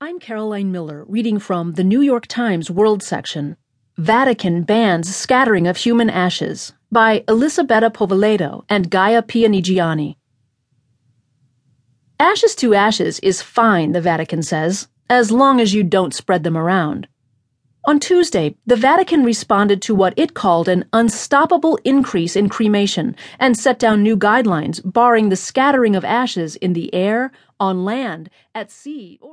I'm Caroline Miller, reading from the New York Times World section Vatican Bans Scattering of Human Ashes by Elisabetta Povoledo and Gaia Pianigiani. Ashes to ashes is fine, the Vatican says, as long as you don't spread them around. On Tuesday, the Vatican responded to what it called an unstoppable increase in cremation and set down new guidelines barring the scattering of ashes in the air, on land, at sea, or